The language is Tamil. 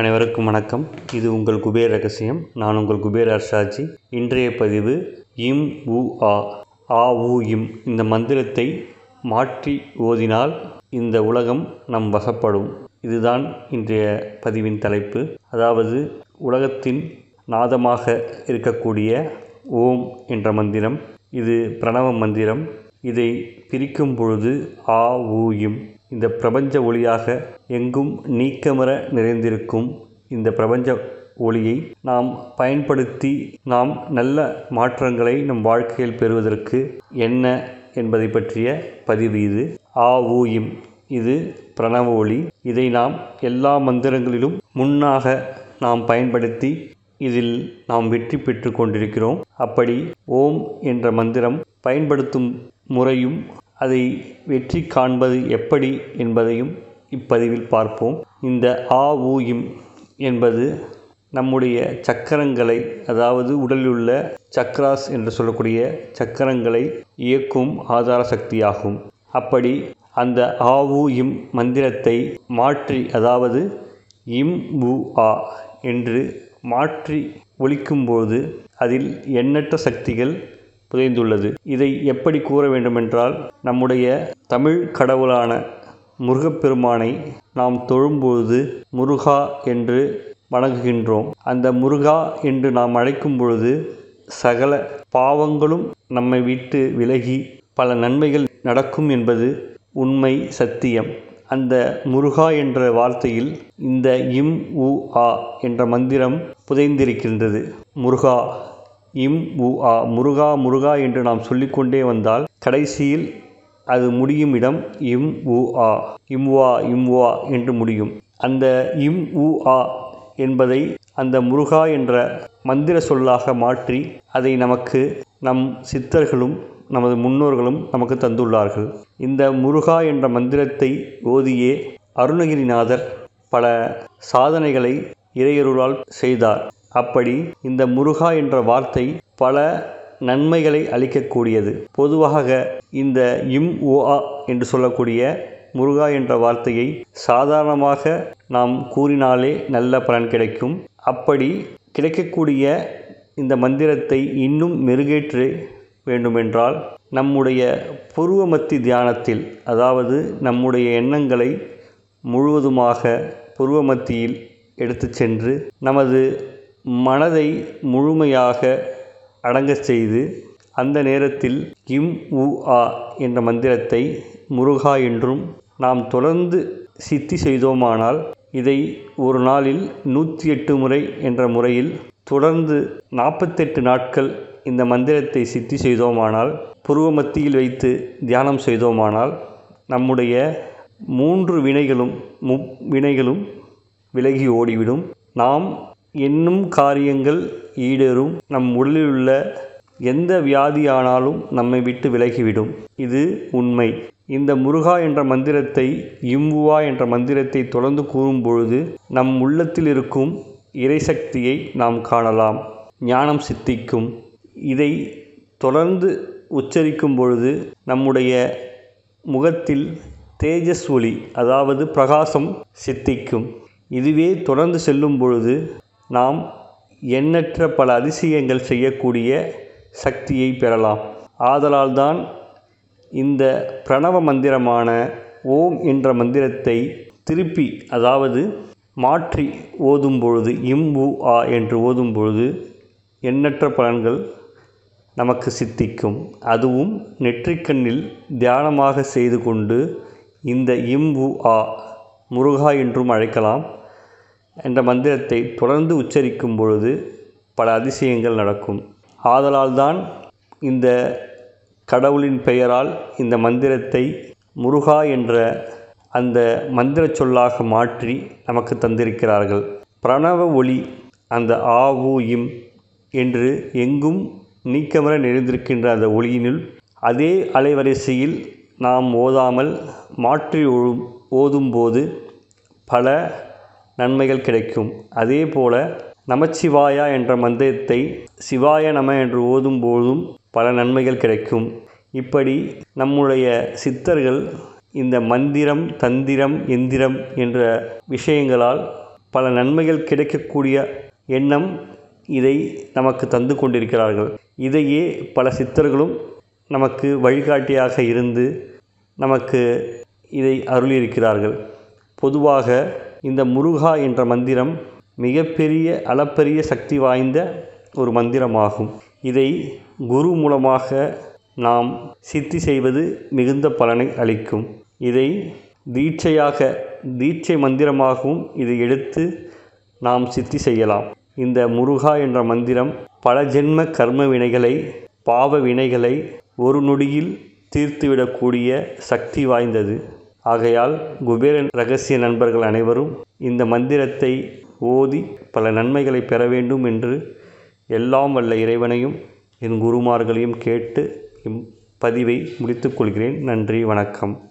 அனைவருக்கும் வணக்கம். இது உங்கள் குபேர் ரகசியம். நான் உங்கள் குபேர் அர்ஷாஜி இன்றைய பதிவு இம் உ ஆ ஆ உ இம். இந்த மந்திரத்தை மாற்றி ஓதினால் இந்த உலகம் நம் வசப்படும் இதுதான் இன்றைய பதிவின் தலைப்பு. அதாவது உலகத்தின் நாதமாக இருக்கக்கூடிய ஓம் என்ற மந்திரம். இது பிரணவ மந்திரம். இதை பிரிக்கும் பொழுது ஆ ஊயும் இம். இந்த பிரபஞ்ச ஒளியாக எங்கும் நீக்கமர நிறைந்திருக்கும் இந்த பிரபஞ்ச ஒளியை நாம் பயன்படுத்தி நாம் நல்ல மாற்றங்களை நம் வாழ்க்கையில் பெறுவதற்கு என்ன என்பதை பற்றிய பதிவு இது. ஆ ஊ இது பிரணவ ஒளி. இதை நாம் எல்லா மந்திரங்களிலும் முன்னாக நாம் பயன்படுத்தி இதில் நாம் வெற்றி பெற்று கொண்டிருக்கிறோம். அப்படி ஓம் என்ற மந்திரம் பயன்படுத்தும் முறையும் அதை வெற்றி காண்பது எப்படி என்பதையும் இப்பதிவில் பார்ப்போம். இந்த ஆ ஊ இம் என்பது நம்முடைய சக்கரங்களை அதாவது உடலில் உள்ள சக்ராஸ் என்று சொல்லக்கூடிய சக்கரங்களை இயக்கும் ஆதார சக்தியாகும். அப்படி அந்த ஆ ஊ இம் மந்திரத்தை மாற்றி அதாவது இம் உ ஆ என்று மாற்றி ஒழிக்கும்போது அதில் எண்ணற்ற சக்திகள் புதைந்துள்ளது. இதை எப்படி கூற வேண்டுமென்றால் நம்முடைய தமிழ் கடவுளான முருகப்பெருமானை நாம் தொழும்பொழுது முருகா என்று வணங்குகின்றோம். அந்த முருகா என்று நாம் அழைக்கும் பொழுது சகல பாவங்களும் நம்மை விட்டு விலகி பல நன்மைகள் நடக்கும் என்பது உண்மை சத்தியம். அந்த முருகா என்ற வார்த்தையில் இந்த இம் உ ஆ என்ற மந்திரம் புதைந்திருக்கின்றது. முருகா இம் உ ஆ முருகா முருகா என்று நாம் சொல்லிக்கொண்டே வந்தால் கடைசியில் அது முடியும் இடம் இம் உ ஆ. இம்வா இம்வா என்று முடியும். அந்த இம் உ ஆ என்பதை அந்த முருகா என்ற மந்திர சொல்லாக மாற்றி அதை நமக்கு நம் சித்தர்களும் நமது முன்னோர்களும் நமக்கு தந்துள்ளார்கள். இந்த முருகா என்ற மந்திரத்தை ஓதியே அருணகிரிநாதர் பல சாதனைகளை இறையருளால் செய்தார். அப்படி இந்த முருகா என்ற வார்த்தை பல நன்மைகளை அளிக்கக்கூடியது. பொதுவாக இந்த இம் ஓ ஆ என்று சொல்லக்கூடிய முருகா என்ற வார்த்தையை சாதாரணமாக நாம் கூறினாலே நல்ல பலன் கிடைக்கும். அப்படி கிடைக்கக்கூடிய இந்த மந்திரத்தை இன்னும் மெருகேற்று வேண்டுமென்றால் நம்முடைய புருவமத்தி தியானத்தில் அதாவது நம்முடைய எண்ணங்களை முழுவதுமாக புருவமத்தியில் எடுத்து சென்று நமது மனதை முழுமையாக அடங்கச் செய்து அந்த நேரத்தில் இம் உ ஆ என்ற மந்திரத்தை முருகா என்றும் நாம் தொடர்ந்து சித்தி செய்தோமானால் இதை ஒரு நாளில் நூற்றி எட்டு முறை என்ற முறையில் தொடர்ந்து நாற்பத்தெட்டு நாட்கள் இந்த மந்திரத்தை சித்தி செய்தோமானால் புருவ மத்தியில் வைத்து தியானம் செய்தோமானால் நம்முடைய மூன்று வினைகளும் முவ்வினைகளும் விலகி ஓடிவிடும். நாம் எண்ணும் காரியங்கள் ஈடேறும். நம் உடலில் உள்ள எந்த வியாதியானாலும் நம்மை விட்டு விலகிவிடும். இது உண்மை. இந்த முருகா என்ற மந்திரத்தை இம்புவா என்ற மந்திரத்தை தொடர்ந்து கூறும் பொழுது நம் உள்ளத்தில் இருக்கும் இறைசக்தியை நாம் காணலாம். ஞானம் சித்திக்கும். இதை தொடர்ந்து உச்சரிக்கும் பொழுது நம்முடைய முகத்தில் தேஜஸ் ஒளி அதாவது பிரகாசம் சித்திக்கும். இதுவே தொடர்ந்து செல்லும் பொழுது நாம் எண்ணற்ற பல அதிசயங்கள் செய்யக்கூடிய சக்தியை பெறலாம். ஆதலால்தான் இந்த பிரணவ மந்திரமான ஓம் என்ற மந்திரத்தை திருப்பி அதாவது மாற்றி ஓதும் பொழுது இம் உ ஆ என்று ஓதும் பொழுது எண்ணற்ற பலன்கள் நமக்கு சித்திக்கும். அதுவும் நெற்றிக்கண்ணில் தியானமாக செய்து கொண்டு இந்த இம் உ ஆ முருகா என்றும் அழைக்கலாம். என்ற மந்திரத்தை தொடர்ந்து உச்சரிக்கும் பொழுது பல அதிசயங்கள் நடக்கும். ஆதலால்தான் இந்த கடவுளின் பெயரால் இந்த மந்திரத்தை முருகா என்ற அந்த மந்திர சொல்லாக மாற்றி நமக்கு தந்திருக்கிறார்கள். பிரணவ ஒளி அந்த ஆ இம் என்று எங்கும் நீக்கமர நிறைந்திருக்கின்ற அந்த ஒளியினுள் அதே அலைவரிசையில் நாம் ஓதாமல் மாற்றி ஓதும்போது பல நன்மைகள் கிடைக்கும். அதே போல நமச்சிவாயா என்ற மந்திரத்தை சிவாய நம என்று ஓதும்போதும் பல நன்மைகள் கிடைக்கும். இப்படி நம்முடைய சித்தர்கள் இந்த மந்திரம் தந்திரம் எந்திரம் என்ற விஷயங்களால் பல நன்மைகள் கிடைக்கக்கூடிய எண்ணம் இதை நமக்கு தந்து கொண்டிருக்கிறார்கள். இதையே பல சித்தர்களும் நமக்கு வழிகாட்டியாக இருந்து நமக்கு இதை அருளியிருக்கிறார்கள். பொதுவாக இந்த முருகா என்ற மந்திரம் மிகப்பெரிய அளப்பரிய சக்தி வாய்ந்த ஒரு மந்திரமாகும். இதை குரு மூலமாக நாம் சித்தி செய்வது மிகுந்த பலனை அளிக்கும். இதை தீட்சையாக தீட்சை மந்திரமாகவும் இதை எடுத்து நாம் சித்தி செய்யலாம். இந்த முருகா என்ற மந்திரம் பல ஜென்ம கர்ம வினைகளை பாவ வினைகளை ஒரு நொடியில் தீர்த்துவிடக்கூடிய சக்தி வாய்ந்தது. ஆகையால் குபேரன் ரகசிய நண்பர்கள் அனைவரும் இந்த மந்திரத்தை ஓதி பல நன்மைகளை பெற வேண்டும் என்று எல்லாம் வல்ல இறைவனையும் என் குருமார்களையும் கேட்டு இப்பதிவை முடித்துக்கொள்கிறேன் நன்றி வணக்கம்.